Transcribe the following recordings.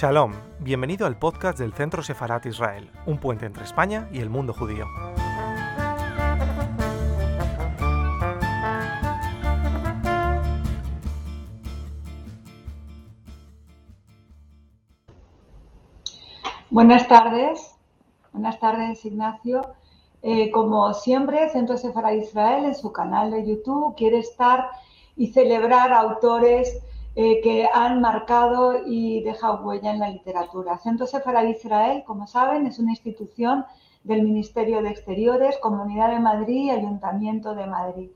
Shalom, bienvenido al podcast del Centro Sefarat Israel, un puente entre España y el mundo judío. Buenas tardes, buenas tardes Ignacio. Eh, como siempre, Centro Sefarat Israel en su canal de YouTube quiere estar y celebrar autores eh, que han marcado y dejado huella en la literatura. Centro Sefarad Israel, como saben, es una institución del Ministerio de Exteriores, Comunidad de Madrid y Ayuntamiento de Madrid.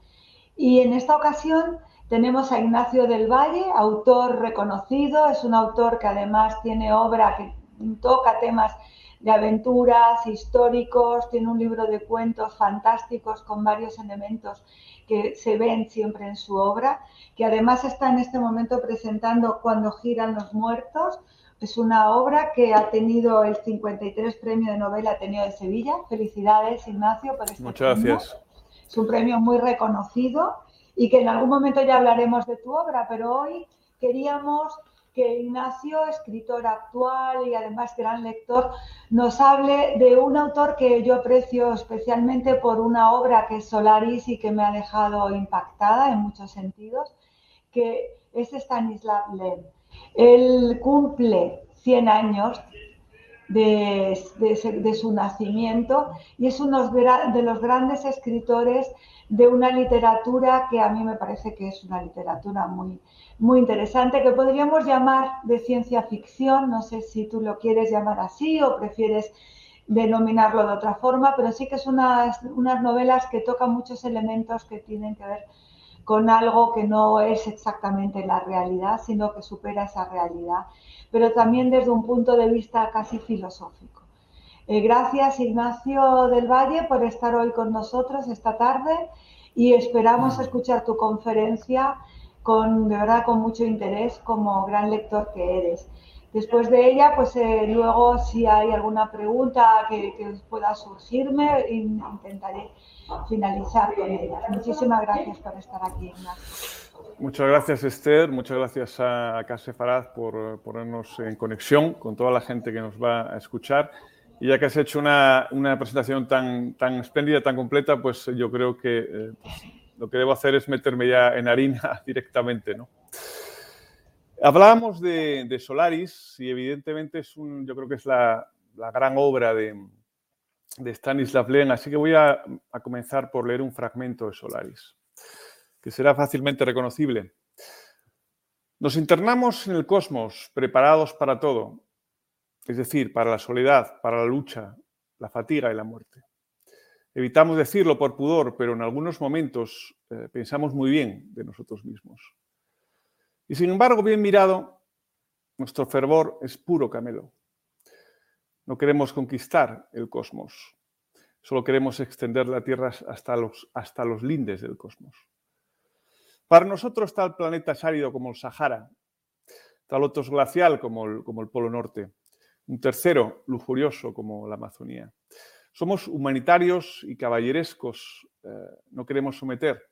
Y en esta ocasión tenemos a Ignacio del Valle, autor reconocido, es un autor que además tiene obra que toca temas de aventuras históricos, tiene un libro de cuentos fantásticos con varios elementos que se ven siempre en su obra, que además está en este momento presentando Cuando giran los muertos. Es una obra que ha tenido el 53 premio de novela Ateneo de Sevilla. Felicidades, Ignacio, por este Muchas gracias. Es un premio muy reconocido y que en algún momento ya hablaremos de tu obra, pero hoy queríamos que Ignacio, escritor actual y además gran lector, nos hable de un autor que yo aprecio especialmente por una obra que es Solaris y que me ha dejado impactada en muchos sentidos, que es Stanislav Lem. Él cumple 100 años de, de, su nacimiento y es uno de los grandes escritores de una literatura que a mí me parece que es una literatura muy, muy interesante, que podríamos llamar de ciencia ficción, no sé si tú lo quieres llamar así o prefieres denominarlo de otra forma, pero sí que es unas, unas novelas que tocan muchos elementos que tienen que ver con algo que no es exactamente la realidad, sino que supera esa realidad, pero también desde un punto de vista casi filosófico. Eh, gracias Ignacio del Valle por estar hoy con nosotros esta tarde y esperamos escuchar tu conferencia con, de verdad, con mucho interés como gran lector que eres. Después de ella, pues eh, luego si hay alguna pregunta que, que, pueda surgirme, intentaré finalizar con ella. Muchísimas gracias por estar aquí, Ignacio. Muchas gracias, Esther. Muchas gracias a Case Farad por ponernos en conexión con toda la gente que nos va a escuchar. Y ya que has hecho una, una presentación tan, tan espléndida, tan completa, pues yo creo que eh, pues, lo que debo hacer es meterme ya en harina directamente, ¿no? Hablábamos de, Solaris y evidentemente es un, yo creo que es la, la gran obra de, de Stanislav Lem, así que voy a, a, comenzar por leer un fragmento de Solaris, que será fácilmente reconocible. Nos internamos en el cosmos, preparados para todo, es decir, para la soledad, para la lucha, la fatiga y la muerte. Evitamos decirlo por pudor, pero en algunos momentos eh, pensamos muy bien de nosotros mismos. Y sin embargo, bien mirado, nuestro fervor es puro camelo. No queremos conquistar el cosmos, solo queremos extender la Tierra hasta los, hasta los lindes del cosmos. Para nosotros tal planeta es árido como el Sahara, tal otro es glacial como como el Polo Norte, un tercero lujurioso como la Amazonía. Somos humanitarios y caballerescos, eh, no queremos someter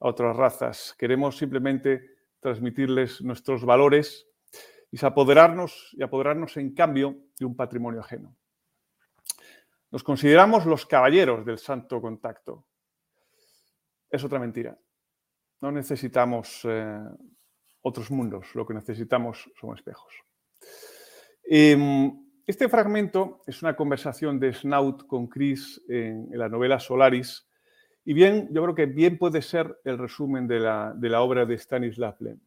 a otras razas, queremos simplemente transmitirles nuestros valores y apoderarnos, y apoderarnos en cambio de un patrimonio ajeno. Nos consideramos los caballeros del santo contacto. Es otra mentira. No necesitamos eh, otros mundos, lo que necesitamos son espejos. Eh, este fragmento es una conversación de Snout con Chris en, la novela Solaris, y bien, yo creo que bien puede ser el resumen de la, obra de Stanislav Lem.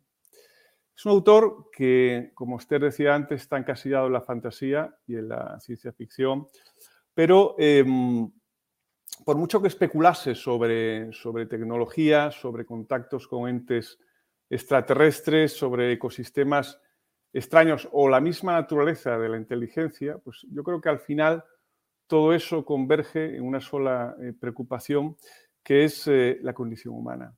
Es un autor que, como usted decía antes, está encasillado en la fantasía y en la ciencia ficción, pero eh, por mucho que especulase sobre, sobre tecnología, sobre contactos con entes extraterrestres, sobre ecosistemas extraños o la misma naturaleza de la inteligencia, pues yo creo que al final todo eso converge en una sola eh, preocupación, que es eh, la condición humana.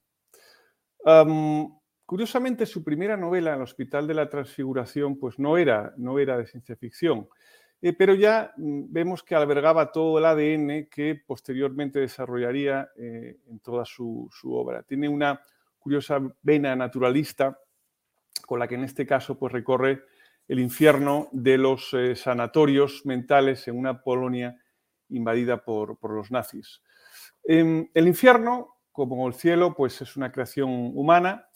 Um, curiosamente, su primera novela, El Hospital de la Transfiguración, pues no era, no era de ciencia ficción, eh, pero ya mm, vemos que albergaba todo el ADN que posteriormente desarrollaría en toda su obra. Tiene una curiosa vena naturalista con la que en este caso pues, recorre el infierno de los eh, sanatorios mentales en una Polonia invadida por, los nazis. Em, el infierno, como el cielo, pues es una creación humana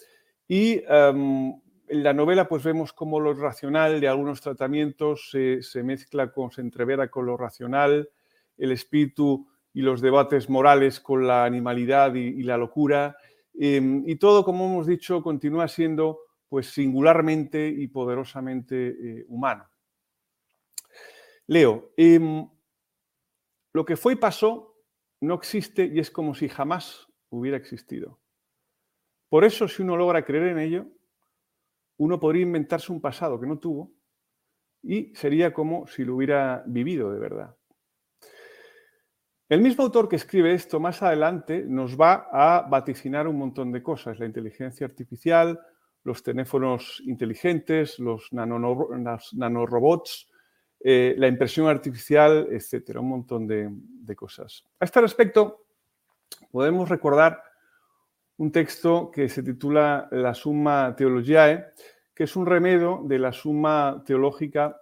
y em, en la novela pues vemos cómo lo racional de algunos tratamientos se mezcla, con, se entrevera con lo racional, el espíritu y los debates morales con la animalidad y, la locura. Em, y todo, como hemos dicho, continúa siendo pues singularmente y poderosamente eh, humano. Leo, em, lo que fue y pasó no existe y es como si jamás hubiera existido. Por eso, si uno logra creer en ello, uno podría inventarse un pasado que no tuvo y sería como si lo hubiera vivido de verdad. El mismo autor que escribe esto más adelante nos va a vaticinar un montón de cosas, la inteligencia artificial, los teléfonos inteligentes, los, nanorobots, eh, la impresión artificial, etcétera, un montón de, cosas. A este respecto, podemos recordar un texto que se titula La Summa Theologiae, que es un remedio de la Summa Teológica,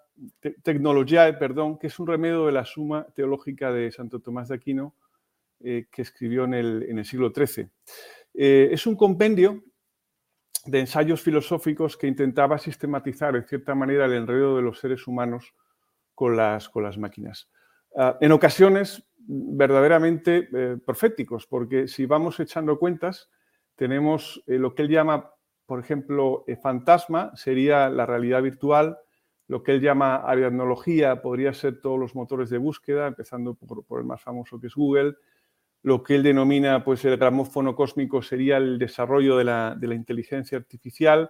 Tecnologiae, perdón, que es un remedio de la Suma Teológica de Santo Tomás de Aquino, eh, que escribió en el, siglo XIII. Eh, es un compendio de ensayos filosóficos que intentaba sistematizar, en cierta manera, el enredo de los seres humanos con las, con las máquinas. Ah, en ocasiones verdaderamente eh, proféticos, porque si vamos echando cuentas, tenemos eh, lo que él llama, por ejemplo, eh, fantasma, sería la realidad virtual, lo que él llama ariadnología podría ser todos los motores de búsqueda, empezando por, el más famoso que es Google, lo que él denomina pues, el gramófono cósmico sería el desarrollo de la, inteligencia artificial,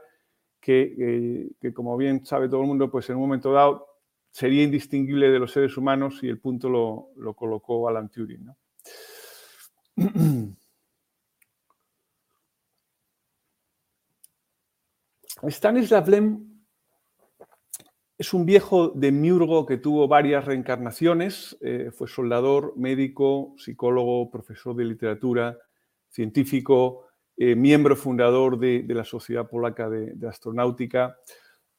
que, como bien sabe todo el mundo, pues en un momento dado sería indistinguible de los seres humanos y el punto lo, lo colocó Alan Turing. ¿no? Stanislav Lem es un viejo de Miurgo que tuvo varias reencarnaciones. Eh, fue soldador, médico, psicólogo, profesor de literatura, científico, eh, miembro fundador de, la Sociedad Polaca de, Astronáutica.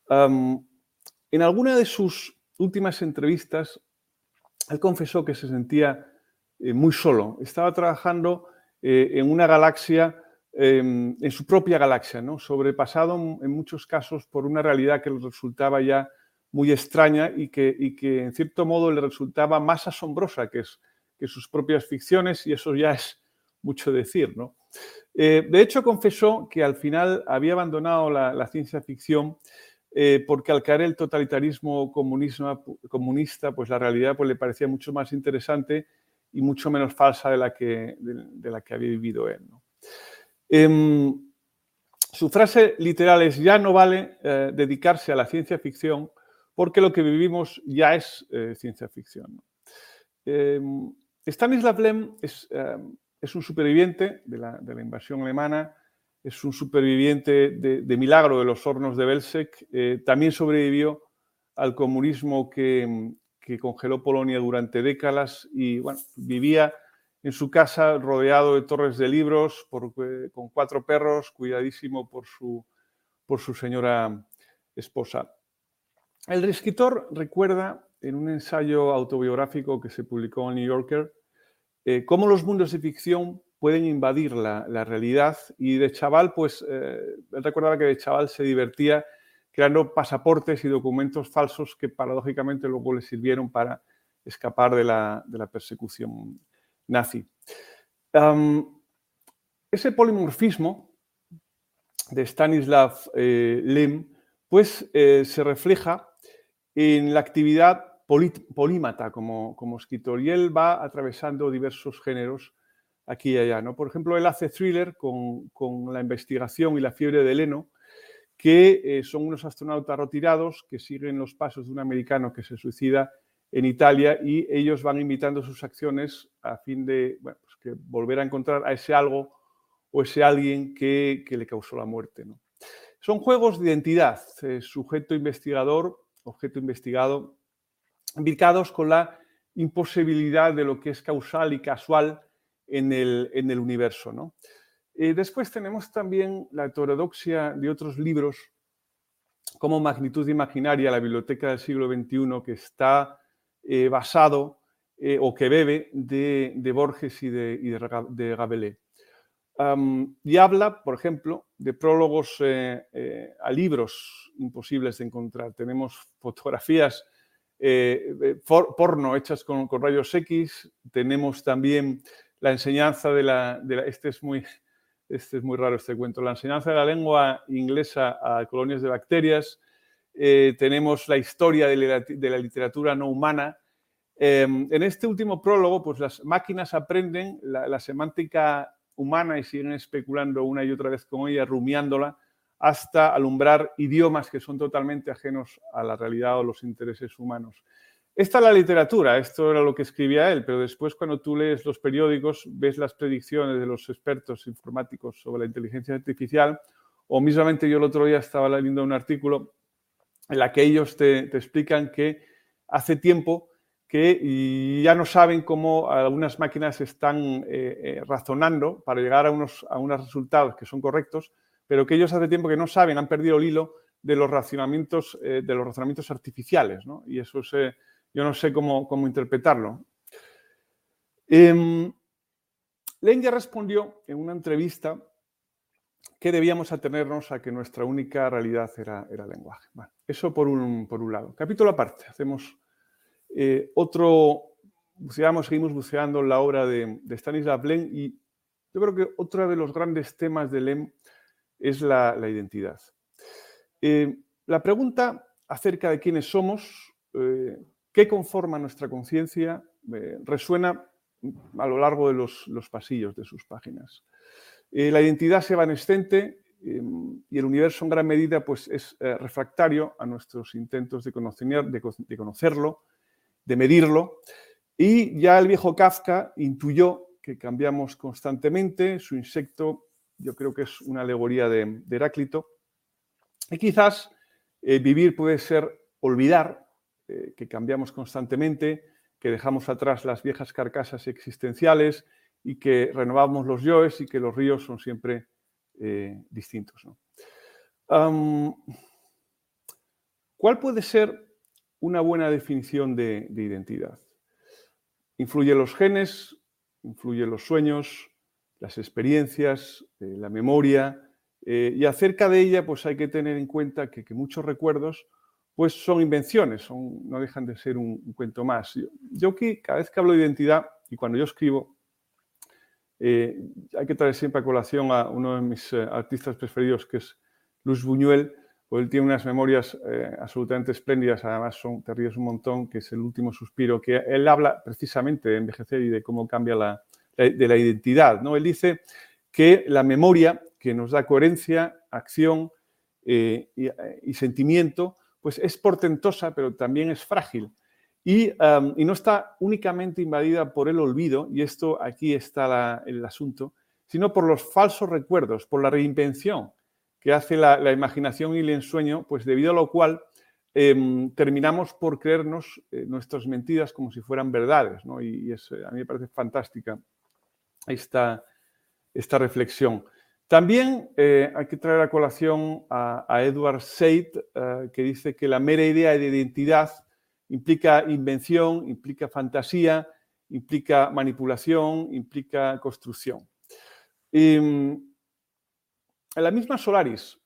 en alguna de sus últimas entrevistas, él confesó que se sentía eh, muy solo. Estaba trabajando en una galaxia Em, en su propia galaxia, ¿no? sobrepasado en muchos casos por una realidad que le resultaba ya muy extraña y que, en cierto modo le resultaba más asombrosa que, sus propias ficciones y eso ya es mucho decir. ¿no? Eh, de hecho, confesó que al final había abandonado la, ciencia ficción eh, porque al caer el totalitarismo comunista, pues la realidad pues, le parecía mucho más interesante y mucho menos falsa de la que, de, la que había vivido él. Em, su frase literal es, ya no vale eh, dedicarse a la ciencia ficción porque lo que vivimos ya es eh, ciencia ficción. Em, Stanislav Lem em, es, un superviviente de la, invasión alemana, es un superviviente de, milagro de los hornos de Belzec, eh, también sobrevivió al comunismo que, congeló Polonia durante décadas y bueno, vivía en su casa rodeado de torres de libros, eh, con cuatro perros, cuidadísimo por su, por su señora esposa. El escritor recuerda en un ensayo autobiográfico que se publicó en New Yorker eh, cómo los mundos de ficción pueden invadir la, realidad y de chaval, pues eh, él recordaba que de chaval se divertía creando pasaportes y documentos falsos que paradójicamente luego le sirvieron para escapar de la, de la persecución nazi. ese polimorfismo de Stanislav eh, Lem pues, eh, se refleja en la actividad polímata como, como, escritor y él va atravesando diversos géneros aquí y allá. ¿no? Por ejemplo, él hace thriller con, la investigación y la fiebre de Leno, que eh, son unos astronautas retirados que siguen los pasos de un americano que se suicida en Italia y ellos van imitando sus acciones a fin de pues volver a encontrar a ese algo o ese alguien que, le causó la muerte. Son juegos de identidad, eh, sujeto investigador, objeto investigado, imbricados con la imposibilidad de lo que es causal y casual en el, en el universo. Eh, después tenemos también la heterodoxia de otros libros como magnitud imaginaria la biblioteca del siglo XXI que está eh, basado eh, o que bebe de, Borges y de, y de. Y habla, por ejemplo, de prólogos eh, a libros imposibles de encontrar. Tenemos fotografías porno hechas con, rayos X, tenemos también la enseñanza de la, este es muy este es muy raro este cuento, la enseñanza de la lengua inglesa a colonias de bacterias, eh, tenemos la historia de la, literatura no humana. Em, en este último prólogo, pues las máquinas aprenden la, semántica humana y siguen especulando una y otra vez con ella, rumiándola, hasta alumbrar idiomas que son totalmente ajenos a la realidad o los intereses humanos. Esta es la literatura, esto era lo que escribía él, pero después cuando tú lees los periódicos, ves las predicciones de los expertos informáticos sobre la inteligencia artificial, o mismamente yo el otro día estaba leyendo un artículo en la que ellos te, explican que hace tiempo que ya no saben cómo algunas máquinas están eh, eh, razonando para llegar a unos, a unos resultados que son correctos, pero que ellos hace tiempo que no saben, han perdido el hilo de los razonamientos, eh, de los razonamientos artificiales. ¿no? Y eso es, yo no sé cómo, cómo interpretarlo. Eh, respondió en una entrevista que debíamos atenernos a que nuestra única realidad era, el lenguaje. eso por un, por un lado. Capítulo aparte, hacemos eh, otro, seguimos buceando la obra de, de Stanislav Lem y yo creo que otro de los grandes temas de Lem es la, identidad. Eh, la pregunta acerca de quiénes somos, eh, qué conforma nuestra conciencia, resuena a lo largo de los, los pasillos de sus páginas. La identidad es evanescente em, y el universo en gran medida pues, es refractario a nuestros intentos de, conocer, de, conocerlo, de medirlo. Y ya el viejo Kafka intuyó que cambiamos constantemente, su insecto yo creo que es una alegoría de, Heráclito. Y quizás eh, vivir puede ser olvidar que cambiamos constantemente, que dejamos atrás las viejas carcasas existenciales y que renovamos los yoes y que los ríos son siempre eh, distintos. ¿Cuál puede ser una buena definición de, identidad? Influye los genes, influye los sueños, las experiencias, eh, la memoria, eh, y acerca de ella pues hay que tener en cuenta que, muchos recuerdos pues son invenciones, no dejan de ser un, cuento más. Yo, aquí, cada vez que hablo de identidad, y cuando yo escribo, eh, hay que traer siempre a colación a uno de mis artistas preferidos, que es Luis Buñuel, porque él tiene unas memorias eh, absolutamente espléndidas, además son, te ríes un montón, que es el último suspiro, que él habla precisamente de envejecer y de cómo cambia la, de la identidad. ¿no? Él dice que la memoria, que nos da coherencia, acción y, y sentimiento, pues es portentosa, pero también es frágil. Y, no está únicamente invadida por el olvido, y esto aquí está el asunto, sino por los falsos recuerdos, por la reinvención que hace la, imaginación y el ensueño, pues debido a lo cual em, terminamos por creernos eh, nuestras mentiras como si fueran verdades. Y, a mí me parece fantástica esta, esta reflexión. También eh, hay que traer a colación a, Edward Said, eh, que dice que la mera idea de identidad implica invención, implica fantasía, implica manipulación, implica construcción. en la misma Solaris,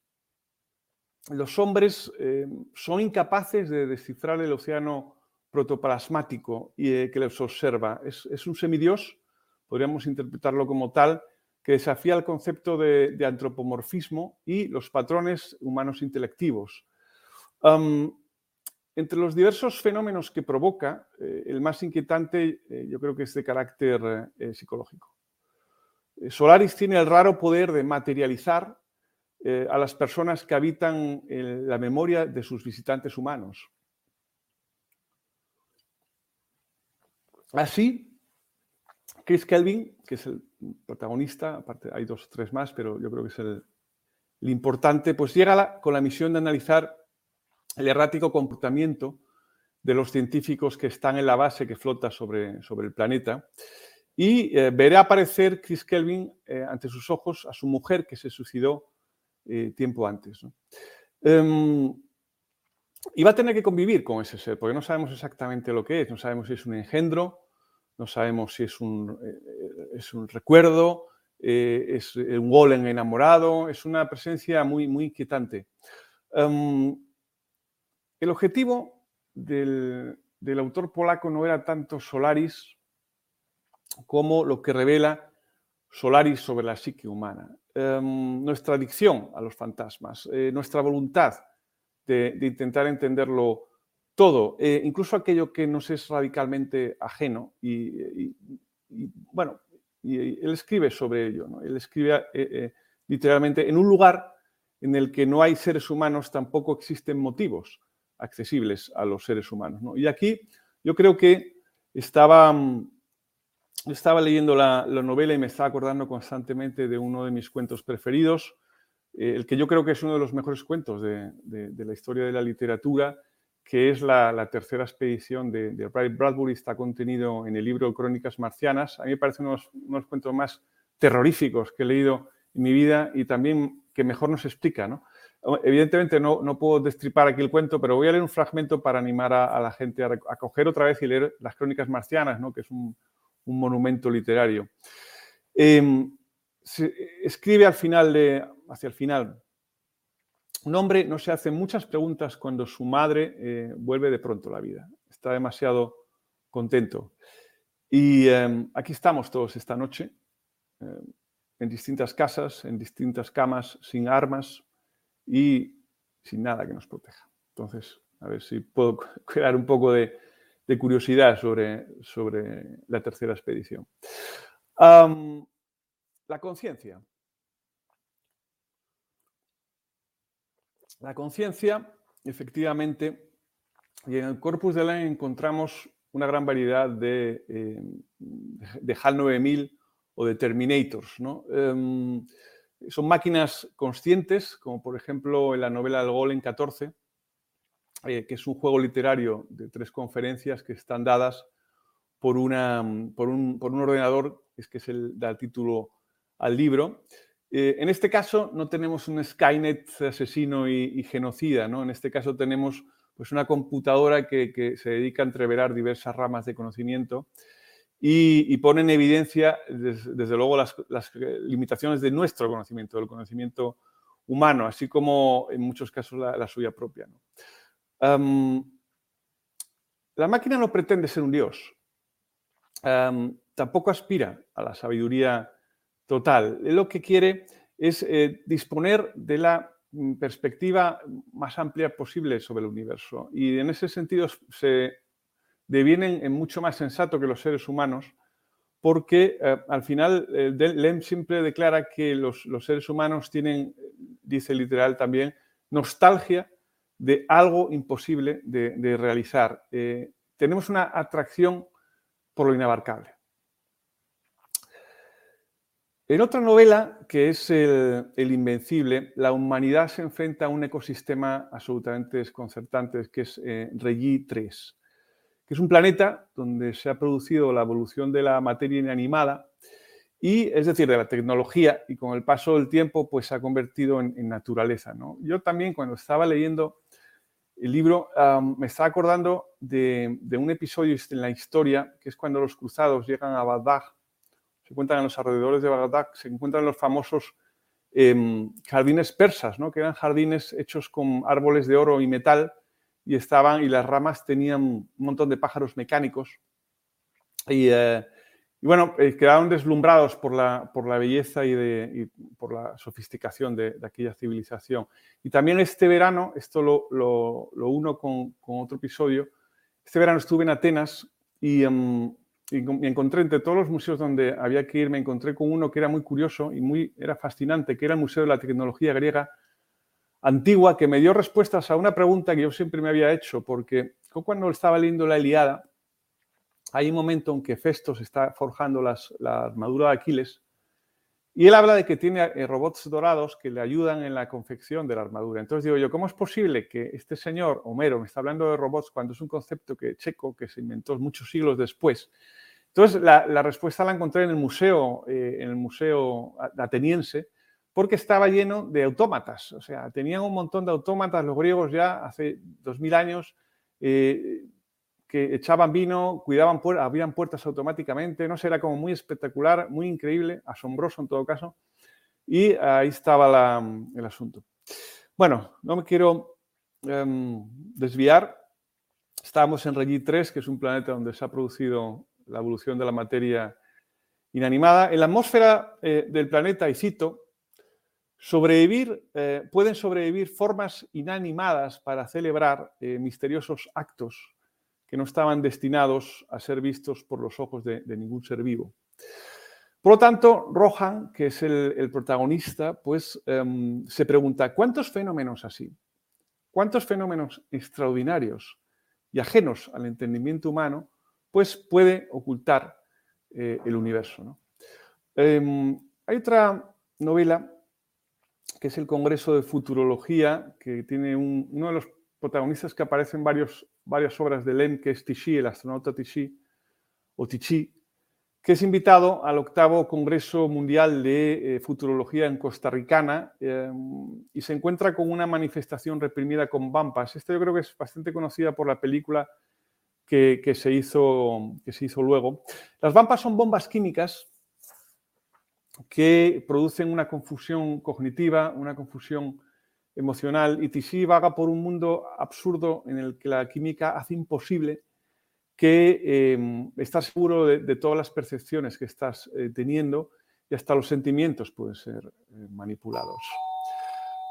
los hombres eh, son incapaces de descifrar el océano protoplasmático y, eh, que les observa. Es, un semidios, podríamos interpretarlo como tal, que desafía el concepto de, antropomorfismo y los patrones humanos intelectivos. Entre los diversos fenómenos que provoca, eh, el más inquietante yo creo que es de carácter psicológico. Solaris tiene el raro poder de materializar a las personas que habitan en la memoria de sus visitantes humanos. Así, Chris Kelvin, que es el protagonista, aparte hay dos o tres más, pero yo creo que es el, importante, pues llega con la misión de analizar el errático comportamiento de los científicos que están en la base que flota sobre, sobre el planeta. Y eh, veré aparecer Chris Kelvin eh, ante sus ojos a su mujer que se suicidó eh, tiempo antes. Em, y va a tener que convivir con ese ser, porque no sabemos exactamente lo que es, no sabemos si es un engendro, no sabemos si es un, eh, es un recuerdo, es un golem enamorado, es una presencia muy, muy inquietante. Em, el objetivo del, autor polaco no era tanto Solaris como lo que revela Solaris sobre la psique humana. Em, nuestra adicción a los fantasmas, eh, nuestra voluntad de, intentar entenderlo todo, eh, incluso aquello que nos es radicalmente ajeno. Y, bueno, él escribe sobre ello. Él escribe eh, literalmente en un lugar en el que no hay seres humanos, tampoco existen motivos accesibles a los seres humanos. Y aquí yo creo que estaba, mm, estaba leyendo la, novela y me estaba acordando constantemente de uno de mis cuentos preferidos, eh, el que yo creo que es uno de los mejores cuentos de, la historia de la literatura, que es la, tercera expedición de, de Bradbury, está contenido en el libro Crónicas Marcianas. A mí me parecen unos, unos cuentos más terroríficos que he leído en mi vida y también que mejor nos explica. ¿no? Evidentemente no, no, puedo destripar aquí el cuento, pero voy a leer un fragmento para animar a, la gente a, a, coger otra vez y leer las Crónicas Marcianas, ¿no? que es un, un monumento literario. Eh, escribe hacia el final, un hombre no se hace muchas preguntas cuando su madre eh, vuelve de pronto a la vida. Está demasiado contento. Y em, aquí estamos todos esta noche, em, en distintas casas, en distintas camas, sin armas y sin nada que nos proteja. Entonces, a ver si puedo crear un poco de, curiosidad sobre, sobre, la tercera expedición. La conciencia. La conciencia, efectivamente, y en el corpus de la encontramos una gran variedad de, eh, de HAL 9000 o de Terminators. ¿no? Em, son máquinas conscientes, como por ejemplo en la novela El Golem 14, eh, que es un juego literario de tres conferencias que están dadas por, una, por, un, por un ordenador, es que es el, da título al libro. Eh, en este caso no tenemos un Skynet asesino y, genocida, ¿no? En este caso tenemos pues, una computadora que, se dedica a entreverar diversas ramas de conocimiento y, pone en evidencia, desde, luego, las, limitaciones de nuestro conocimiento, del conocimiento humano, así como en muchos casos la, suya propia. La máquina no pretende ser un dios, tampoco aspira a la sabiduría total. Lo que quiere es eh, disponer de la mm, perspectiva más amplia posible sobre el universo. Y en ese sentido se devienen en mucho más sensato que los seres humanos, porque eh, al final eh, Lem siempre declara que los, seres humanos tienen, dice literal también, nostalgia de algo imposible de realizar. tenemos una atracción por lo inabarcable. En otra novela, que es el, Invencible, la humanidad se enfrenta a un ecosistema absolutamente desconcertante, que es eh, 3, que es un planeta donde se ha producido la evolución de la materia inanimada, y es decir, de la tecnología, y con el paso del tiempo, pues se ha convertido en, naturaleza. ¿no? Yo también, cuando estaba leyendo el libro, me estaba acordando de, un episodio en la historia, que es cuando los cruzados llegan a Bagdad se encuentran en los alrededores de Bagdad, se encuentran los famosos em, jardines persas, ¿no? que eran jardines hechos con árboles de oro y metal y estaban y las ramas tenían un montón de pájaros mecánicos eh, bueno, eh, quedaron deslumbrados por la, por la belleza y, de, por la sofisticación de, aquella civilización. Y también este verano, esto lo, lo, uno con, con, otro episodio, este verano estuve en Atenas y em, y me encontré entre todos los museos donde había que ir, me encontré con uno que era muy curioso y muy era fascinante, que era el Museo de la Tecnología Griega Antigua, que me dio respuestas a una pregunta que yo siempre me había hecho, porque cuando estaba leyendo la Iliada, hay un momento en que Festos está forjando las, la armadura de Aquiles y él habla de que tiene eh, robots dorados que le ayudan en la confección de la armadura. Entonces digo yo, ¿cómo es posible que este señor, Homero, me está hablando de robots cuando es un concepto que checo, que se inventó muchos siglos después? Entonces la, respuesta la encontré en el museo, eh, en el museo ateniense, porque estaba lleno de autómatas. O sea, tenían un montón de autómatas los griegos ya hace 2000 años eh, que echaban vino, cuidaban, abrían puertas automáticamente. No sé, era como muy espectacular, muy increíble, asombroso en todo caso. Y ahí estaba el asunto. Bueno, no me quiero em, desviar. Estábamos en Reggie 3, que es un planeta donde se ha producido la evolución de la materia inanimada. En la atmósfera eh, del planeta, y cito, sobrevivir, eh, pueden sobrevivir formas inanimadas para celebrar eh, misteriosos actos que no estaban destinados a ser vistos por los ojos de, ningún ser vivo. Por lo tanto, Rohan, que es el, protagonista, pues em, se pregunta, ¿cuántos fenómenos así? ¿Cuántos fenómenos extraordinarios y ajenos al entendimiento humano, pues puede ocultar eh, el universo? Em, hay otra novela que es el Congreso de Futurología, que tiene uno de los protagonistas que aparece en varios, varias obras de Lem, que es Tichy, el astronauta Tichy, o Tichy, que es invitado al octavo Congreso Mundial de eh, Futurología en Costa Ricana eh, y se encuentra con una manifestación reprimida con vampas. Esta yo creo que es bastante conocida por la película que, se, hizo, que se hizo luego. Las vampas son bombas químicas que producen una confusión cognitiva, una confusión emocional, y Tichy vaga por un mundo absurdo en el que la química hace imposible que em, estás seguro de, todas las percepciones que estás eh, teniendo y hasta los sentimientos pueden ser eh, manipulados.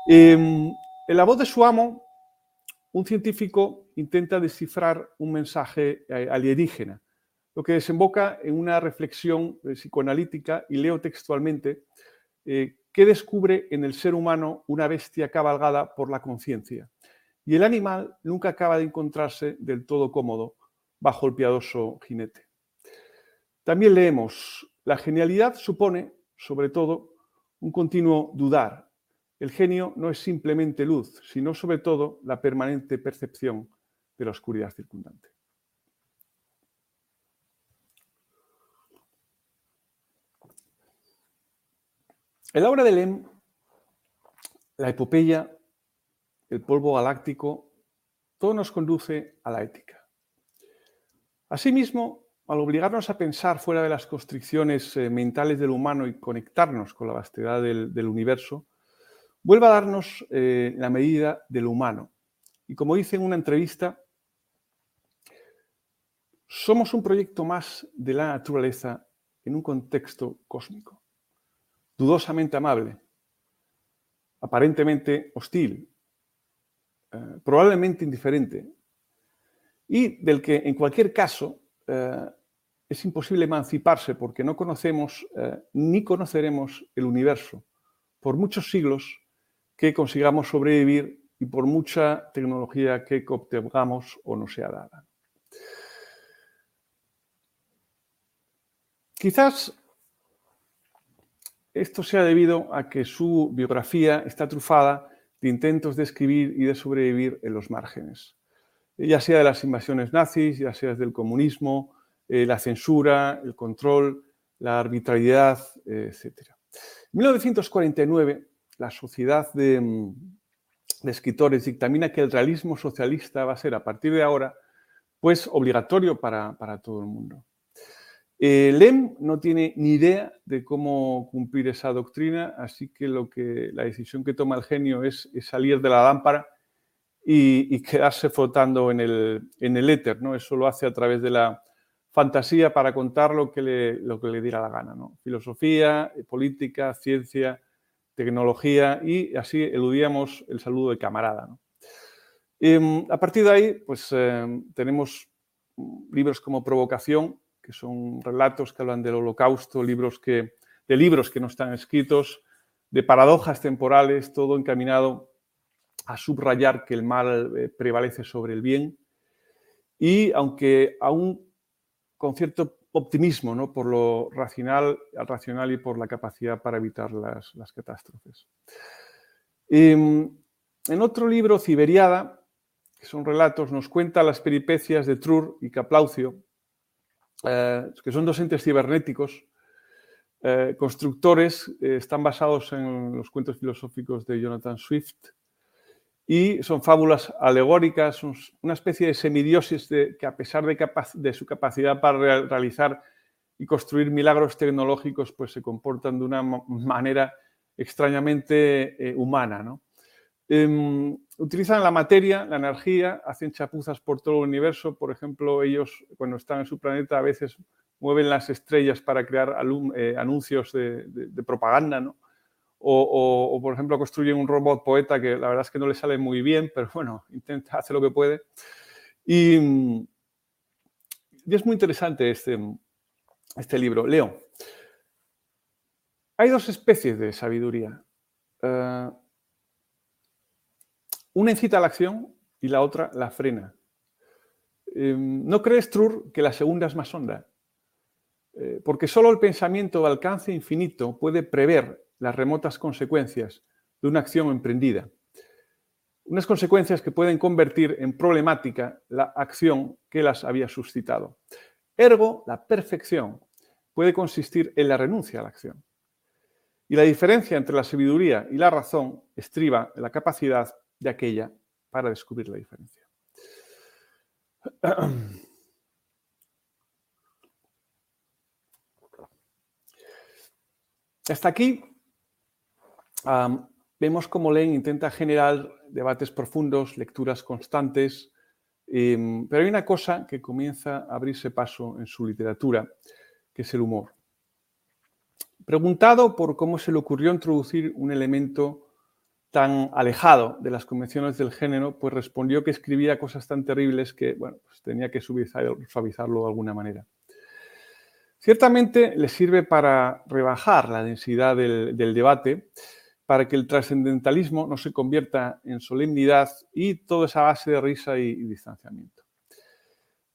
Em, en la voz de su amo, un científico intenta descifrar un mensaje eh, alienígena, lo que desemboca en una reflexión psicoanalítica, y leo textualmente, que descubre en el ser humano una bestia cabalgada por la conciencia. Y el animal nunca acaba de encontrarse del todo cómodo bajo el piadoso jinete. También leemos, la genialidad supone, sobre todo, un continuo dudar. El genio no es simplemente luz, sino sobre todo la permanente percepción de la oscuridad circundante. En la obra de Lem, la epopeya, el polvo galáctico, todo nos conduce a la ética. Asimismo, al obligarnos a pensar fuera de las constricciones eh, mentales del humano y conectarnos con la vastedad del, universo, vuelve a darnos eh, la medida del humano. Y como dice en una entrevista, somos un proyecto más de la naturaleza en un contexto cósmico dudosamente amable, aparentemente hostil, eh, probablemente indiferente, y del que en cualquier caso eh, es imposible emanciparse porque no conocemos eh, ni conoceremos el universo por muchos siglos que consigamos sobrevivir y por mucha tecnología que obtengamos o no sea dada. Quizás esto se ha debido a que su biografía está trufada de intentos de escribir y de sobrevivir en los márgenes, ya sea de las invasiones nazis, ya sea del comunismo, eh, la censura, el control, la arbitrariedad, etc. En 1949, la Sociedad de, de Escritores dictamina que el realismo socialista va a ser, a partir de ahora, pues obligatorio para todo el mundo. Eh, Lem no tiene ni idea de cómo cumplir esa doctrina, así que, lo que la decisión que toma el genio es, salir de la lámpara y, quedarse flotando en el, en el, éter. ¿no? Eso lo hace a través de la fantasía para contar lo que le, lo que le diera la gana. ¿no? Filosofía, política, ciencia, tecnología y así eludíamos el saludo de camarada. Em, a partir de ahí, pues em, tenemos libros como Provocación, que son relatos que hablan del holocausto, libros que, de libros que no están escritos, de paradojas temporales, todo encaminado a subrayar que el mal eh, prevalece sobre el bien. Y aunque aún con cierto optimismo ¿no? por lo racional, racional y por la capacidad para evitar las, catástrofes. Em, en otro libro, Ciberiada, que son relatos, nos cuenta las peripecias de Trur y Caplaucio, eh, que son dos entes cibernéticos eh, constructores eh, están basados en los cuentos filosóficos de Jonathan Swift y son fábulas alegóricas, una especie de semidiosis que a pesar de, su capacidad para realizar y construir milagros tecnológicos, pues se comportan de una manera extrañamente humana. ¿no? Em, utilizan la materia, la energía, hacen chapuzas por todo el universo. Por ejemplo, ellos cuando están en su planeta a veces mueven las estrellas para crear eh, anuncios de, propaganda, ¿no? O, por ejemplo, construyen un robot poeta que la verdad es que no le sale muy bien, pero bueno, intenta, hacer lo que puede. Y, es muy interesante este, este libro. Leo, hay dos especies de sabiduría. Eh, una incita a la acción y la otra la frena. Em, ¿No crees, Trur, que la segunda es más honda? Eh, porque solo el pensamiento de alcance infinito puede prever las remotas consecuencias de una acción emprendida. Unas consecuencias que pueden convertir en problemática la acción que las había suscitado. Ergo, la perfección puede consistir en la renuncia a la acción. Y la diferencia entre la sabiduría y la razón estriba en la capacidad de aquella para descubrir la diferencia. Hasta aquí vemos cómo Len intenta generar debates profundos, lecturas constantes, em, pero hay una cosa que comienza a abrirse paso en su literatura, que es el humor. Preguntado por cómo se le ocurrió introducir un elemento tan alejado de las convenciones del género, pues respondió que escribía cosas tan terribles que, bueno, pues tenía que suavizarlo de alguna manera. Ciertamente le sirve para rebajar la densidad del, debate, para que el trascendentalismo no se convierta en solemnidad y toda esa base de risa y, distanciamiento.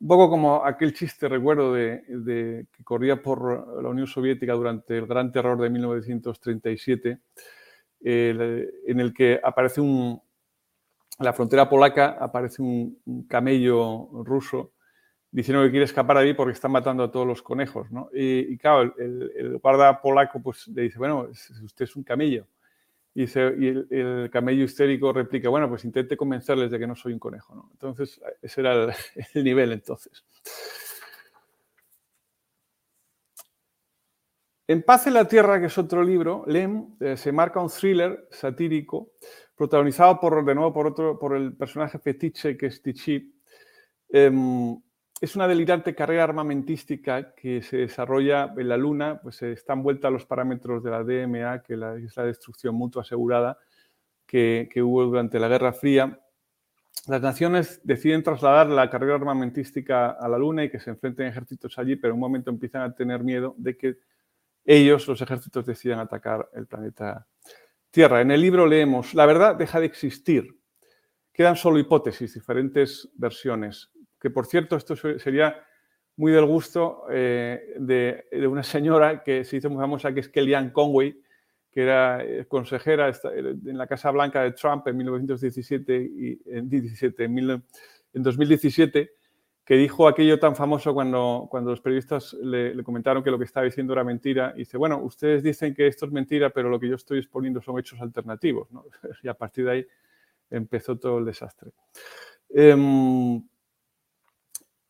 Un poco como aquel chiste, recuerdo, de, que corría por la Unión Soviética durante el gran terror de 1937, en el que aparece un, la frontera polaca aparece un, camello ruso diciendo que quiere escapar de ahí porque están matando a todos los conejos. ¿no? Y, claro, el, guarda polaco pues, le dice, bueno, usted es un camello. Y, y el, camello histérico replica, bueno, pues intente convencerles de que no soy un conejo. ¿no? Entonces, ese era el, el nivel entonces. En Paz en la Tierra, que es otro libro, Lem eh, se marca un thriller satírico protagonizado por, de nuevo por, otro, por el personaje fetiche que es Tichy. Em, es una delirante carrera armamentística que se desarrolla en la Luna, pues está envuelta a los parámetros de la DMA, que es la destrucción mutua asegurada que, que hubo durante la Guerra Fría. Las naciones deciden trasladar la carrera armamentística a la Luna y que se enfrenten ejércitos allí, pero en un momento empiezan a tener miedo de que ellos, los ejércitos, deciden atacar el planeta Tierra. En el libro leemos, la verdad deja de existir. Quedan solo hipótesis, diferentes versiones. Que por cierto, esto sería muy del gusto eh, de, una señora que se hizo muy famosa, que es Kellyanne Conway, que era eh, consejera en la Casa Blanca de Trump en 1917 y en, 17, en 2017 que dijo aquello tan famoso cuando, cuando los periodistas le, comentaron que lo que estaba diciendo era mentira. Y dice, bueno, ustedes dicen que esto es mentira, pero lo que yo estoy exponiendo son hechos alternativos. Y a partir de ahí empezó todo el desastre. Eh,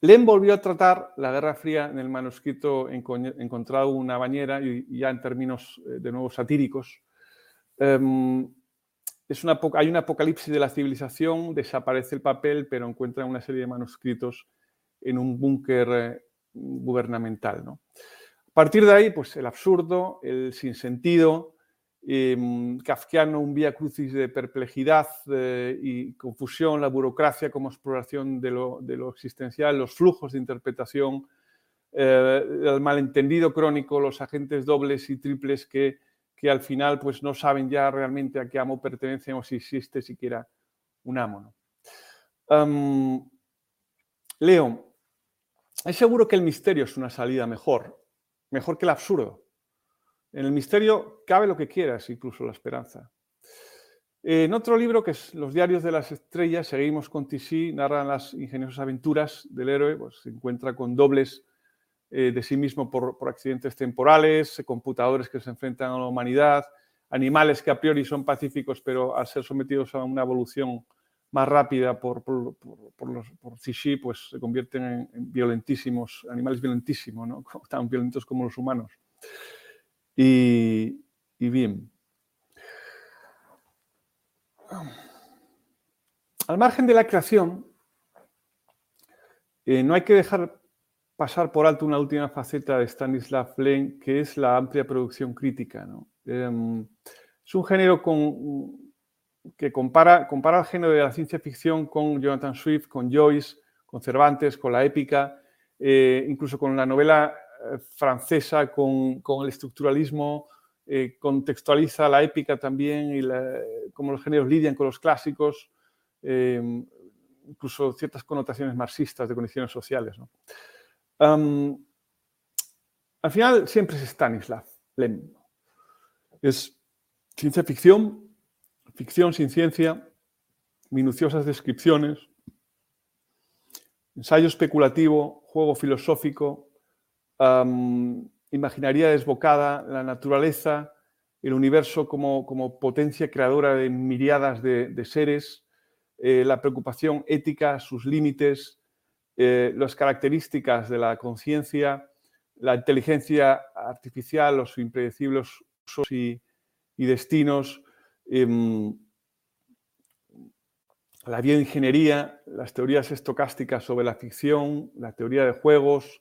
Len volvió a tratar la Guerra Fría en el manuscrito encontrado una bañera y, ya en términos eh, de nuevo satíricos. Em, es una, hay un apocalipsis de la civilización, desaparece el papel, pero encuentran una serie de manuscritos en un búnker eh, gubernamental. ¿no? A partir de ahí, pues el absurdo, el sinsentido, eh, kafkiano, un vía crucis de perplejidad eh, y confusión, la burocracia como exploración de lo, existencial, los flujos de interpretación, eh, el malentendido crónico, los agentes dobles y triples que, que, al final pues, no saben ya realmente a qué amo pertenecen o si existe siquiera un amo. Leo, es seguro que el misterio es una salida mejor, mejor que el absurdo. En el misterio cabe lo que quieras, incluso la esperanza. En otro libro, que es Los diarios de las estrellas, seguimos con Tichy, narran las ingeniosas aventuras del héroe, pues, se encuentra con dobles eh, de sí mismo por, accidentes temporales, computadores que se enfrentan a la humanidad, animales que a priori son pacíficos, pero al ser sometidos a una evolución más rápida por, por, los, pues se convierten en, violentísimos, animales violentísimos, ¿no? tan violentos como los humanos. Y, bien. Al margen de la creación, eh, no hay que dejar pasar por alto una última faceta de Stanislav Lem, que es la amplia producción crítica. Em, es un género que compara, compara el género de la ciencia ficción con Jonathan Swift, con Joyce, con Cervantes, con la épica, eh, incluso con la novela eh, francesa, con, el estructuralismo, eh, contextualiza la épica también y cómo los géneros lidian con los clásicos, incluso ciertas connotaciones marxistas de condiciones sociales. al final siempre es Stanislav Lem. Es ciencia ficción, ficción sin ciencia, minuciosas descripciones, ensayo especulativo, juego filosófico, imaginaría desbocada, la naturaleza, el universo como, potencia creadora de miriadas de, seres, eh, la preocupación ética, sus límites, eh, las características de la conciencia, la inteligencia artificial, los impredecibles usos y destinos, em, la bioingeniería, las teorías estocásticas sobre la ficción, la teoría de juegos,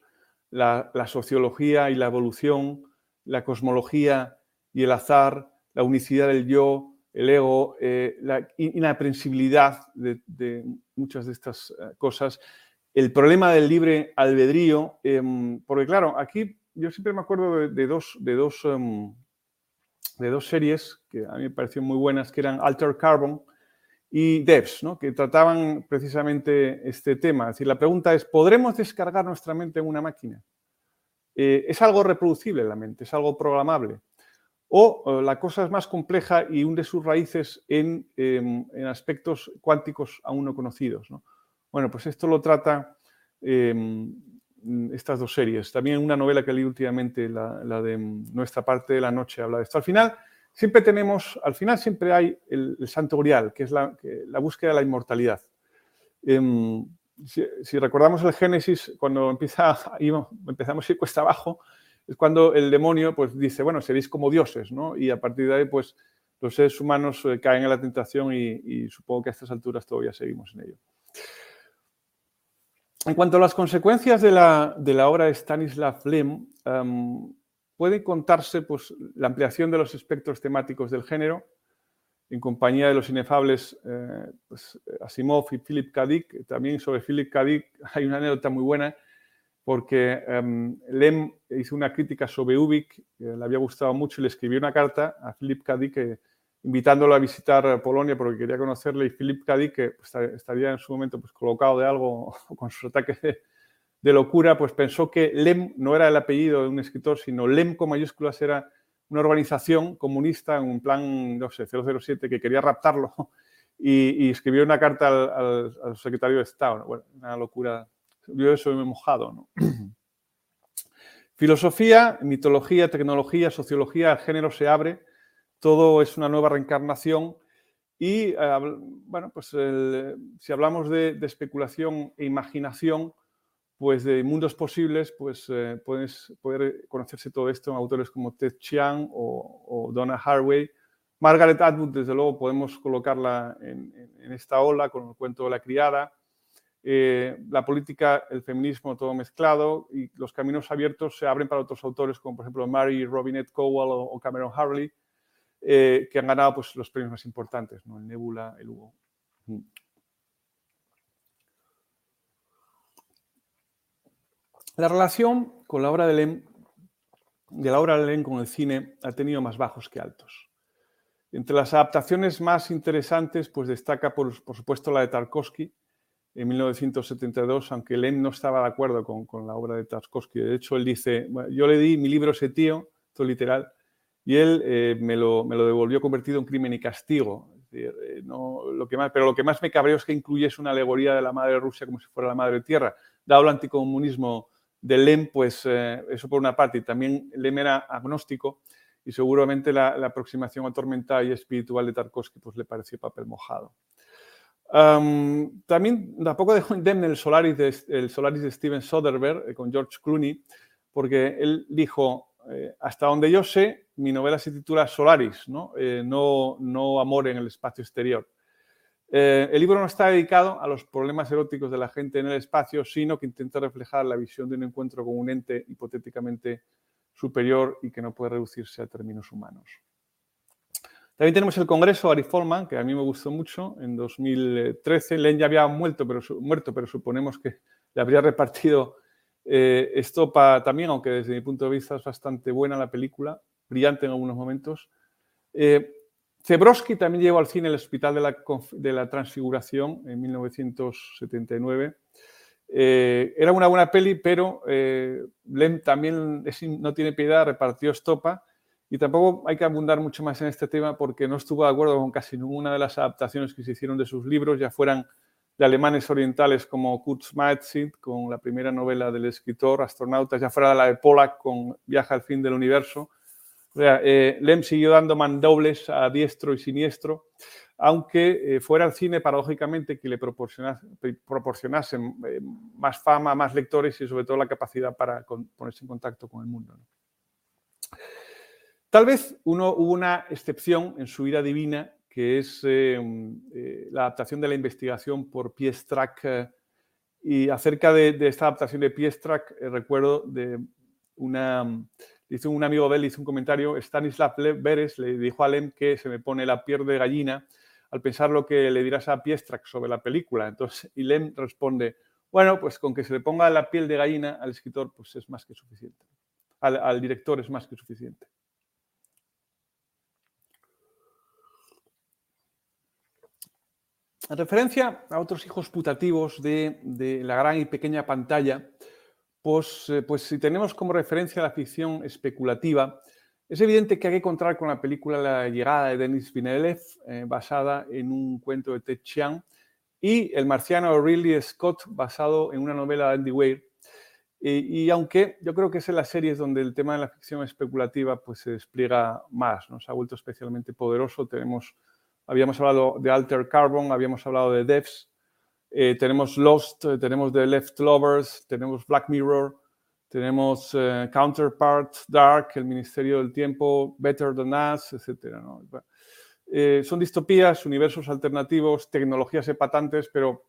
la, sociología y la evolución, la cosmología y el azar, la unicidad del yo, el ego, eh, la inaprensibilidad de, muchas de estas eh, cosas, el problema del libre albedrío, em, porque claro, aquí yo siempre me acuerdo de, dos, de dos em, de dos series que a mí me parecieron muy buenas, que eran Alter Carbon y Devs, ¿no? que trataban precisamente este tema. Es decir, la pregunta es, ¿podremos descargar nuestra mente en una máquina? Eh, ¿Es algo reproducible la mente? ¿Es algo programable? O la cosa es más compleja y hunde sus raíces en, em, aspectos cuánticos aún no conocidos. Bueno, pues esto lo trata em, estas dos series. También una novela que leí últimamente, la, de mm, Nuestra parte de la noche, habla de esto. Al final, siempre tenemos, al final siempre hay el, santo grial, que es la, búsqueda de la inmortalidad. Em, si, recordamos el Génesis, cuando empieza, empezamos a ir cuesta abajo, es cuando el demonio pues, dice, bueno, seréis como dioses, ¿no? Y a partir de ahí, pues, los seres humanos eh, caen en la tentación y supongo que a estas alturas todavía seguimos en ello. En cuanto a las consecuencias de la, obra de Stanislav Lem, em, puede contarse pues, la ampliación de los espectros temáticos del género, en compañía de los inefables eh, pues, Asimov y Philip K. Dick. También sobre Philip K. Dick hay una anécdota muy buena, porque em, Lem hizo una crítica sobre Ubik, le había gustado mucho, y le escribió una carta a Philip K. Dick que invitándolo a visitar Polonia porque quería conocerle y Philip K. que pues, estaría en su momento pues, colocado de algo con sus ataques de, locura, pues pensó que Lem no era el apellido de un escritor, sino Lem con mayúsculas era una organización comunista en un plan, no sé, 007 que quería raptarlo y, escribió una carta al, secretario de Estado. Bueno, una locura. Yo eso me he mojado. ¿no? Filosofía, mitología, tecnología, sociología, el género se abre todo es una nueva reencarnación y, bueno, pues si hablamos de, especulación e imaginación, pues de mundos posibles, pues eh, puedes poder conocerse todo esto en autores como Ted Chiang o, Donna Haraway. Margaret Atwood, desde luego, podemos colocarla en, esta ola con el cuento de la criada. Eh, la política, el feminismo, todo mezclado y los caminos abiertos se abren para otros autores como, por ejemplo, Mary Robinette Cowell o Cameron Harley eh, que han ganado pues, los premios más importantes, ¿no? el Nebula, el Hugo. Mm. La relación con la obra de Lem, de la obra de Lem con el cine ha tenido más bajos que altos. Entre las adaptaciones más interesantes, pues destaca por, supuesto la de Tarkovsky en 1972, aunque Lem no estaba de acuerdo con, la obra de Tarkovsky. De hecho, él dice, yo le di mi libro a ese tío, esto literal, y él eh, me, lo, devolvió convertido en crimen y castigo. Eh, lo que más, pero lo que más me cabreó es que incluyese una alegoría de la madre Rusia como si fuera la madre tierra, dado el anticomunismo de Lem, pues eh, eso por una parte, y también Lem era agnóstico y seguramente la, aproximación atormentada y espiritual de Tarkovsky pues le pareció papel mojado. también tampoco dejó indemne el Solaris de, el Solaris de Steven Soderbergh eh, con George Clooney, porque él dijo, eh, hasta donde yo sé, mi novela se titula Solaris, no, no Amor en el espacio exterior. Eh, el libro no está dedicado a los problemas eróticos de la gente en el espacio, sino que intenta reflejar la visión de un encuentro con un ente hipotéticamente superior y que no puede reducirse a términos humanos. También tenemos el Congreso Ari Folman, que a mí me gustó mucho, en 2013. Len ya había muerto, pero, muerto, pero suponemos que le habría repartido eh, estopa también, aunque desde mi punto de vista es bastante buena la película, brillante en algunos momentos. Eh, Zebrowski también llevó al cine el Hospital de la, Transfiguración en 1979. Eh, era una buena peli, pero eh, Lem también no tiene piedad, repartió estopa y tampoco hay que abundar mucho más en este tema porque no estuvo de acuerdo con casi ninguna de las adaptaciones que se hicieron de sus libros, ya fueran de alemanes orientales como Kurt Schmidt, con la primera novela del escritor, Astronautas, ya fuera la de Pollack con Viaja al fin del universo, eh, Lem siguió dando mandobles a diestro y siniestro, aunque eh, fuera el cine, paradójicamente, que le proporcionase, eh, más fama, más lectores y sobre todo la capacidad para ponerse en contacto con el mundo. Tal vez uno, hubo una excepción en su ira divina, que es la adaptación de la investigación por Piestrak. y acerca de, de, esta adaptación de Piestrak, recuerdo de una dice un amigo de él, hizo un comentario, Stanislav Beres le dijo a Lem que se me pone la piel de gallina al pensar lo que le dirás a Piestrak sobre la película. Entonces, y Lem responde, bueno, pues con que se le ponga la piel de gallina al escritor, pues es más que suficiente. Al, director es más que suficiente. En referencia a otros hijos putativos de, de la gran y pequeña pantalla, pues, eh, pues, si tenemos como referencia la ficción especulativa, es evidente que hay que contar con la película La llegada de Denis Villeneuve, eh, basada en un cuento de Ted Chiang, y El marciano Ridley Scott, basado en una novela de Andy Weir. Y, aunque yo creo que es en las series donde el tema de la ficción especulativa pues, se despliega más, ¿no? se ha vuelto especialmente poderoso. Tenemos, habíamos hablado de Alter Carbon, habíamos hablado de Devs, eh, tenemos Lost, eh, tenemos The Left Lovers, tenemos Black Mirror, tenemos eh, Counterpart, Dark, El Ministerio del Tiempo, Better Than Us, etc. son distopías, universos alternativos, tecnologías epatantes, pero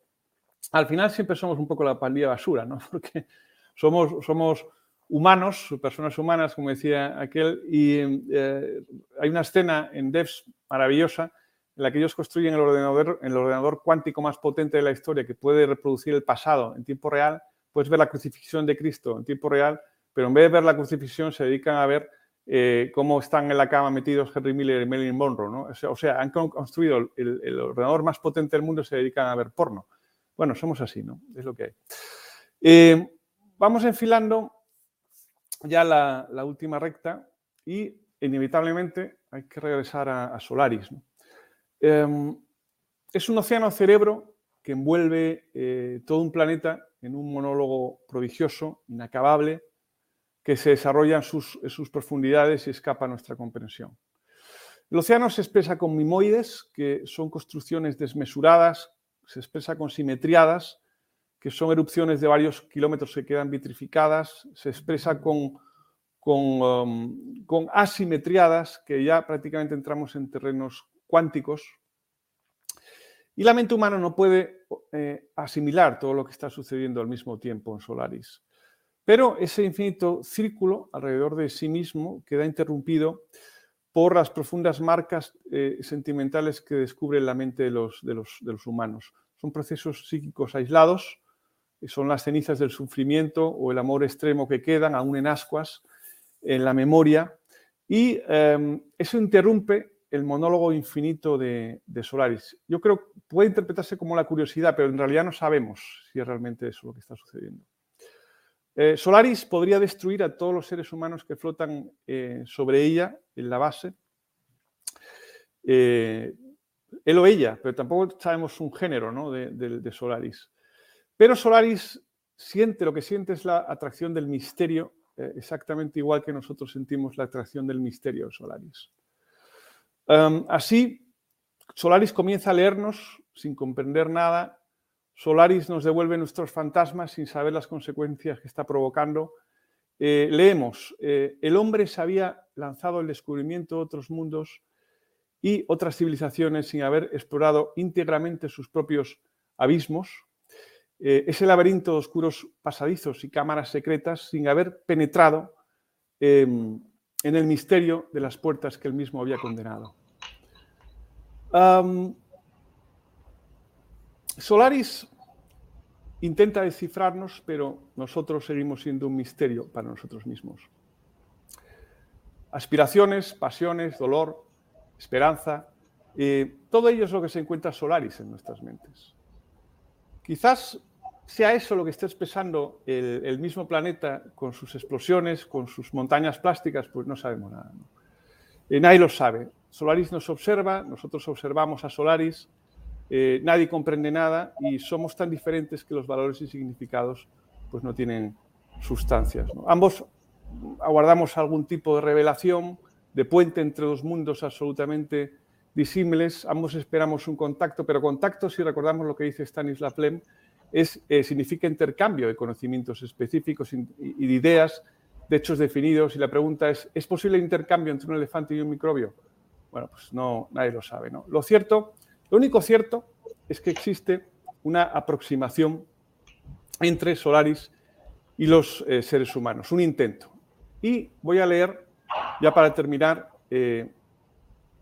al final siempre somos un poco la pandilla basura, ¿no? porque somos, somos humanos, personas humanas, como decía aquel, y hay una escena en Devs maravillosa en la que ellos construyen el ordenador, el ordenador cuántico más potente de la historia que puede reproducir el pasado en tiempo real, puedes ver la crucifixión de Cristo en tiempo real, pero en vez de ver la crucifixión se dedican a ver eh, cómo están en la cama metidos Henry Miller y Marilyn Monroe. ¿no? O, sea, han construido el, ordenador más potente del mundo y se dedican a ver porno. Bueno, somos así, ¿no? Es lo que hay. Eh, vamos enfilando ya la, última recta y inevitablemente hay que regresar a, a Solaris. ¿no? Em, es un océano cerebro que envuelve eh, todo un planeta en un monólogo prodigioso, inacabable, que se desarrolla en sus, profundidades y escapa a nuestra comprensión. El océano se expresa con mimoides, que son construcciones desmesuradas, se expresa con simetriadas, que son erupciones de varios kilómetros que quedan vitrificadas, se expresa con, con, um, con asimetriadas, que ya prácticamente entramos en terrenos cuánticos. Y la mente humana no puede eh, asimilar todo lo que está sucediendo al mismo tiempo en Solaris. Pero ese infinito círculo alrededor de sí mismo queda interrumpido por las profundas marcas eh, sentimentales que descubre la mente de los, de, los, humanos. Son procesos psíquicos aislados, son las cenizas del sufrimiento o el amor extremo que quedan aún en ascuas en la memoria, y em, eso interrumpe el monólogo infinito de, Solaris. Yo creo que puede interpretarse como la curiosidad, pero en realidad no sabemos si es realmente eso lo que está sucediendo. Eh, Solaris podría destruir a todos los seres humanos que flotan eh, sobre ella, en la base. Eh, él o ella, pero tampoco sabemos un género de, Solaris. Pero Solaris siente, lo que siente es la atracción del misterio, exactamente igual que nosotros sentimos la atracción del misterio de Solaris. Así, Solaris comienza a leernos sin comprender nada. Solaris nos devuelve nuestros fantasmas sin saber las consecuencias que está provocando. Eh, leemos, eh, el hombre se había lanzado el descubrimiento de otros mundos y otras civilizaciones sin haber explorado íntegramente sus propios abismos. Eh, ese laberinto de oscuros pasadizos y cámaras secretas sin haber penetrado em, en el misterio de las puertas que él mismo había condenado. Solaris intenta descifrarnos, pero nosotros seguimos siendo un misterio para nosotros mismos. Aspiraciones, pasiones, dolor, esperanza, eh, todo ello es lo que se encuentra Solaris en nuestras mentes. Quizás sea eso lo que esté expresando el, mismo planeta con sus explosiones, con sus montañas plásticas, pues no sabemos nada. Eh, nadie lo sabe. Solaris nos observa, nosotros observamos a Solaris, eh, nadie comprende nada y somos tan diferentes que los valores y significados pues no tienen sustancias. Ambos aguardamos algún tipo de revelación, de puente entre dos mundos absolutamente disímiles, ambos esperamos un contacto, pero contacto, si recordamos lo que dice Stanislav Lem, es, eh, significa intercambio de conocimientos específicos y, de ideas, de hechos definidos, y la pregunta es, ¿es posible el intercambio entre un elefante y un microbio? Bueno, pues no, nadie lo sabe. ¿no? Lo cierto, lo único cierto es que existe una aproximación entre Solaris y los eh, seres humanos, un intento. Y voy a leer, ya para terminar, eh,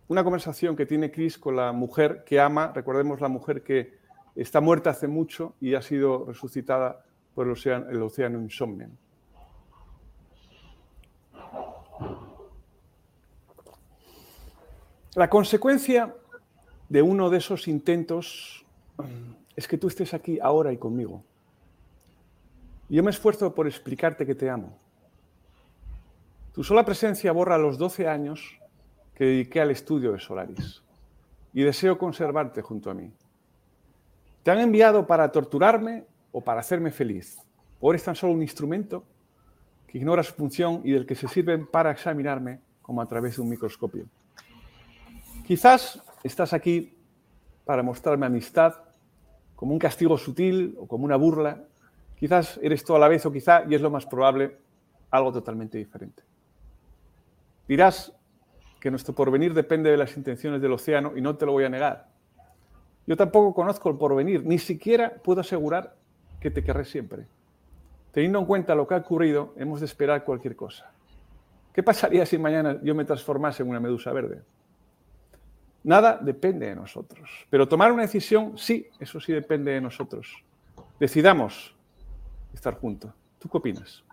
una conversación que tiene Chris con la mujer que ama, recordemos la mujer que está muerta hace mucho y ha sido resucitada por el océano, el Insomnium. La consecuencia de uno de esos intentos es que tú estés aquí ahora y conmigo. Yo me esfuerzo por explicarte que te amo. Tu sola presencia borra los 12 años que dediqué al estudio de Solaris y deseo conservarte junto a mí. Te han enviado para torturarme o para hacerme feliz. O eres tan solo un instrumento que ignora su función y del que se sirven para examinarme como a través de un microscopio. Quizás estás aquí para mostrarme amistad como un castigo sutil o como una burla. Quizás eres tú a la vez o quizá, y es lo más probable, algo totalmente diferente. Dirás que nuestro porvenir depende de las intenciones del océano y no te lo voy a negar. Yo tampoco conozco el porvenir, ni siquiera puedo asegurar que te querré siempre. Teniendo en cuenta lo que ha ocurrido, hemos de esperar cualquier cosa. ¿Qué pasaría si mañana yo me transformase en una medusa verde? Nada depende de nosotros. Pero tomar una decisión, sí, eso sí depende de nosotros. Decidamos estar juntos. ¿Tú qué opinas?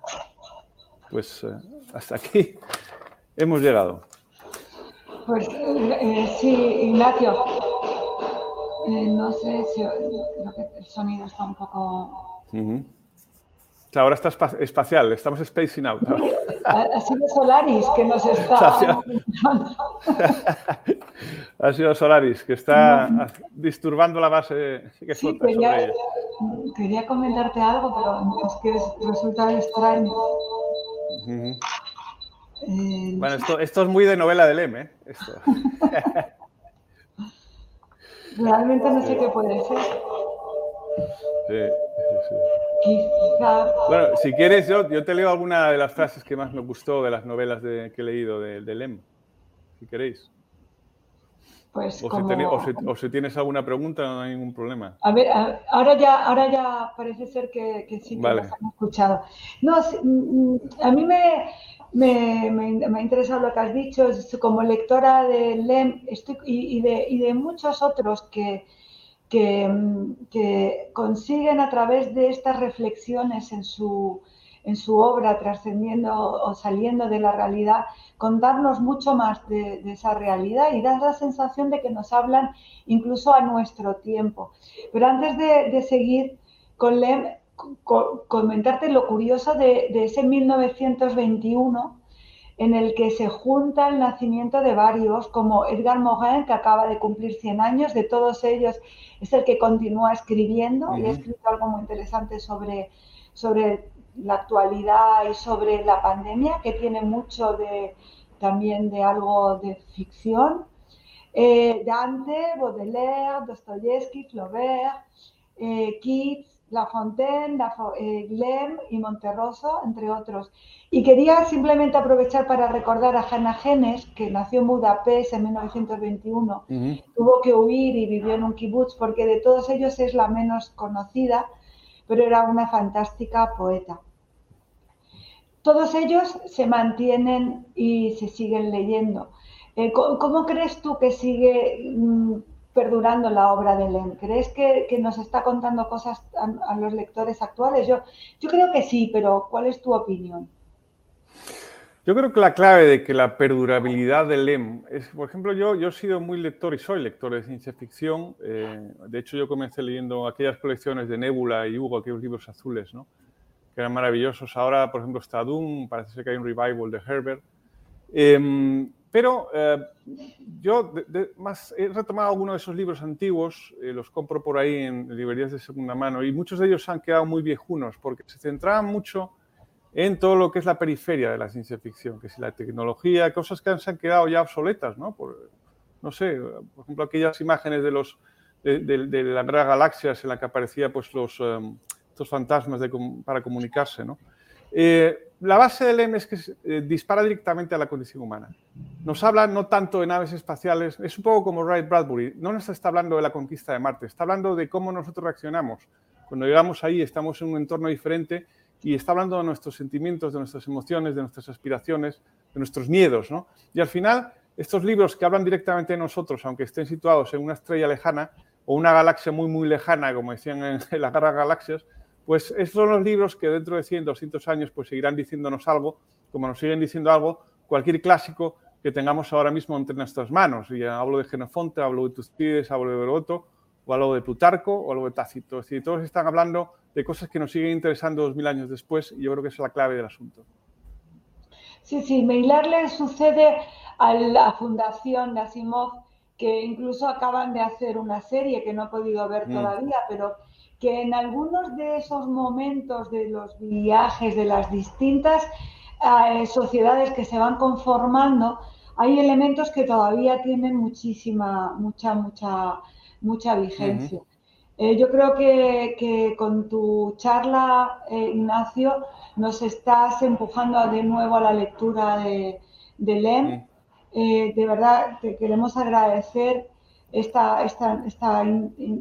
Pues eh, hasta aquí hemos llegado. Pues eh, eh, sí, Ignacio. no sé si el sonido está un poco ahora está espacial, estamos spacing out. Ha, sido Solaris que nos está... ha sido Solaris que está disturbando la base que sí, quería, quería, comentarte algo, pero es que resulta extraño. Eh, bueno, esto, esto, es muy de novela de Lem, ¿eh? Esto. Realmente no sé qué puede ser. Sí, sí, sí. Bueno, si quieres, yo, yo te leo alguna de las frases que más me gustó de las novelas que he leído de, Lem, si queréis. Pues o, si tienes alguna pregunta, no hay ningún problema. A ver, ahora ya, ahora ya parece ser que, sí que vale. han escuchado. No, mm, mm, a mí me, me, me, ha interesado lo que has dicho. Como lectora de Lem y, de, y de muchos otros que, que, consiguen a través de estas reflexiones en su, en su obra, trascendiendo o saliendo de la realidad, contarnos mucho más de, esa realidad y dar la sensación de que nos hablan incluso a nuestro tiempo. Pero antes de, seguir con Lem, comentarte lo curioso de, de ese 1921 en el que se junta el nacimiento de varios, como Edgar Morin, que acaba de cumplir 100 años, de todos ellos es el que continúa escribiendo y ha escrito algo muy interesante sobre, sobre la actualidad y sobre la pandemia, que tiene mucho de, también de algo de ficción. Eh, Dante, Baudelaire, Dostoyevsky, Flaubert, eh, Keats, La Fontaine, La, eh, y Monterroso, entre otros. Y quería simplemente aprovechar para recordar a Hannah Genes, que nació en Budapest en 1921, tuvo que huir y vivió en un kibutz porque de todos ellos es la menos conocida, pero era una fantástica poeta. Todos ellos se mantienen y se siguen leyendo. Eh, ¿Cómo crees tú que sigue mm, perdurando la obra de Len? ¿Crees que, nos está contando cosas a, los lectores actuales? Yo, yo creo que sí, pero ¿cuál es tu opinión? Yo creo que la clave de que la perdurabilidad de Lem es, por ejemplo, yo, yo he sido muy lector y soy lector de ciencia ficción. Eh, de hecho, yo comencé leyendo aquellas colecciones de Nebula y Hugo, aquellos libros azules, ¿no? Que eran maravillosos. Ahora, por ejemplo, está Doom, parece ser que hay un revival de Herbert. Em, pero eh, yo más he retomado algunos de esos libros antiguos, eh, los compro por ahí en librerías de segunda mano y muchos de ellos han quedado muy viejunos porque se centraban mucho en todo lo que es la periferia de la ciencia ficción, que es la tecnología, cosas que se han quedado ya obsoletas, ¿no? Por, no sé, por ejemplo, aquellas imágenes de los de, las galaxias en la que aparecía pues los em, estos fantasmas para comunicarse. ¿no? Eh, la base del M es que eh, dispara directamente a la condición humana. Nos habla no tanto de naves espaciales, es un poco como Wright Bradbury, no nos está hablando de la conquista de Marte, está hablando de cómo nosotros reaccionamos. Cuando llegamos ahí estamos en un entorno diferente y está hablando de nuestros sentimientos, de nuestras emociones, de nuestras aspiraciones, de nuestros miedos. ¿no? Y al final, estos libros que hablan directamente de nosotros, aunque estén situados en una estrella lejana o una galaxia muy, muy lejana, como decían en, en las galaxias, pues esos son los libros que dentro de 100, 200 años pues seguirán diciéndonos algo, como nos siguen diciendo algo cualquier clásico que tengamos ahora mismo entre nuestras manos. Y hablo de Genofonte, hablo de Tucídides, hablo de Beroto, o hablo de Plutarco, o hablo de Tácito. Es decir, todos están hablando de cosas que nos siguen interesando dos mil años después y yo creo que es la clave del asunto. Sí, sí, Meilar le sucede a la Fundación Asimov, que incluso acaban de hacer una serie que no he podido ver mm. todavía, pero que en algunos de esos momentos de los viajes de las distintas eh, sociedades que se van conformando, hay elementos que todavía tienen muchísima, mucha, mucha, mucha vigencia. Eh, yo creo que, con tu charla, eh, Ignacio, nos estás empujando de nuevo a la lectura de, de LEM. de verdad, te queremos agradecer esta, esta,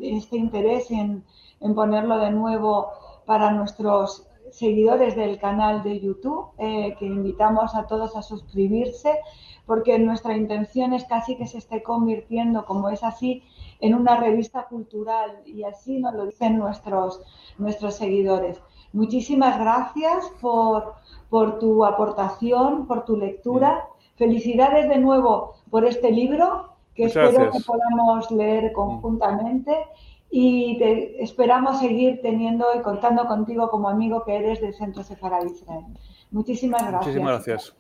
este interés en, en ponerlo de nuevo para nuestros seguidores del canal de YouTube, eh, que invitamos a todos a suscribirse, porque nuestra intención es casi que se esté convirtiendo, como es así, en una revista cultural y así nos lo dicen nuestros, nuestros seguidores. Muchísimas gracias por, por tu aportación, por tu lectura. Felicidades de nuevo por este libro que espero que podamos leer conjuntamente y te esperamos seguir teniendo y contando contigo como amigo que eres del Centro Sefarad Israel. Muchísimas gracias. Muchísimas gracias.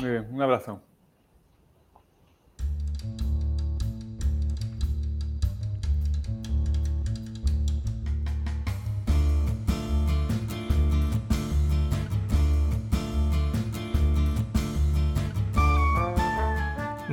Muy bien, un abrazo.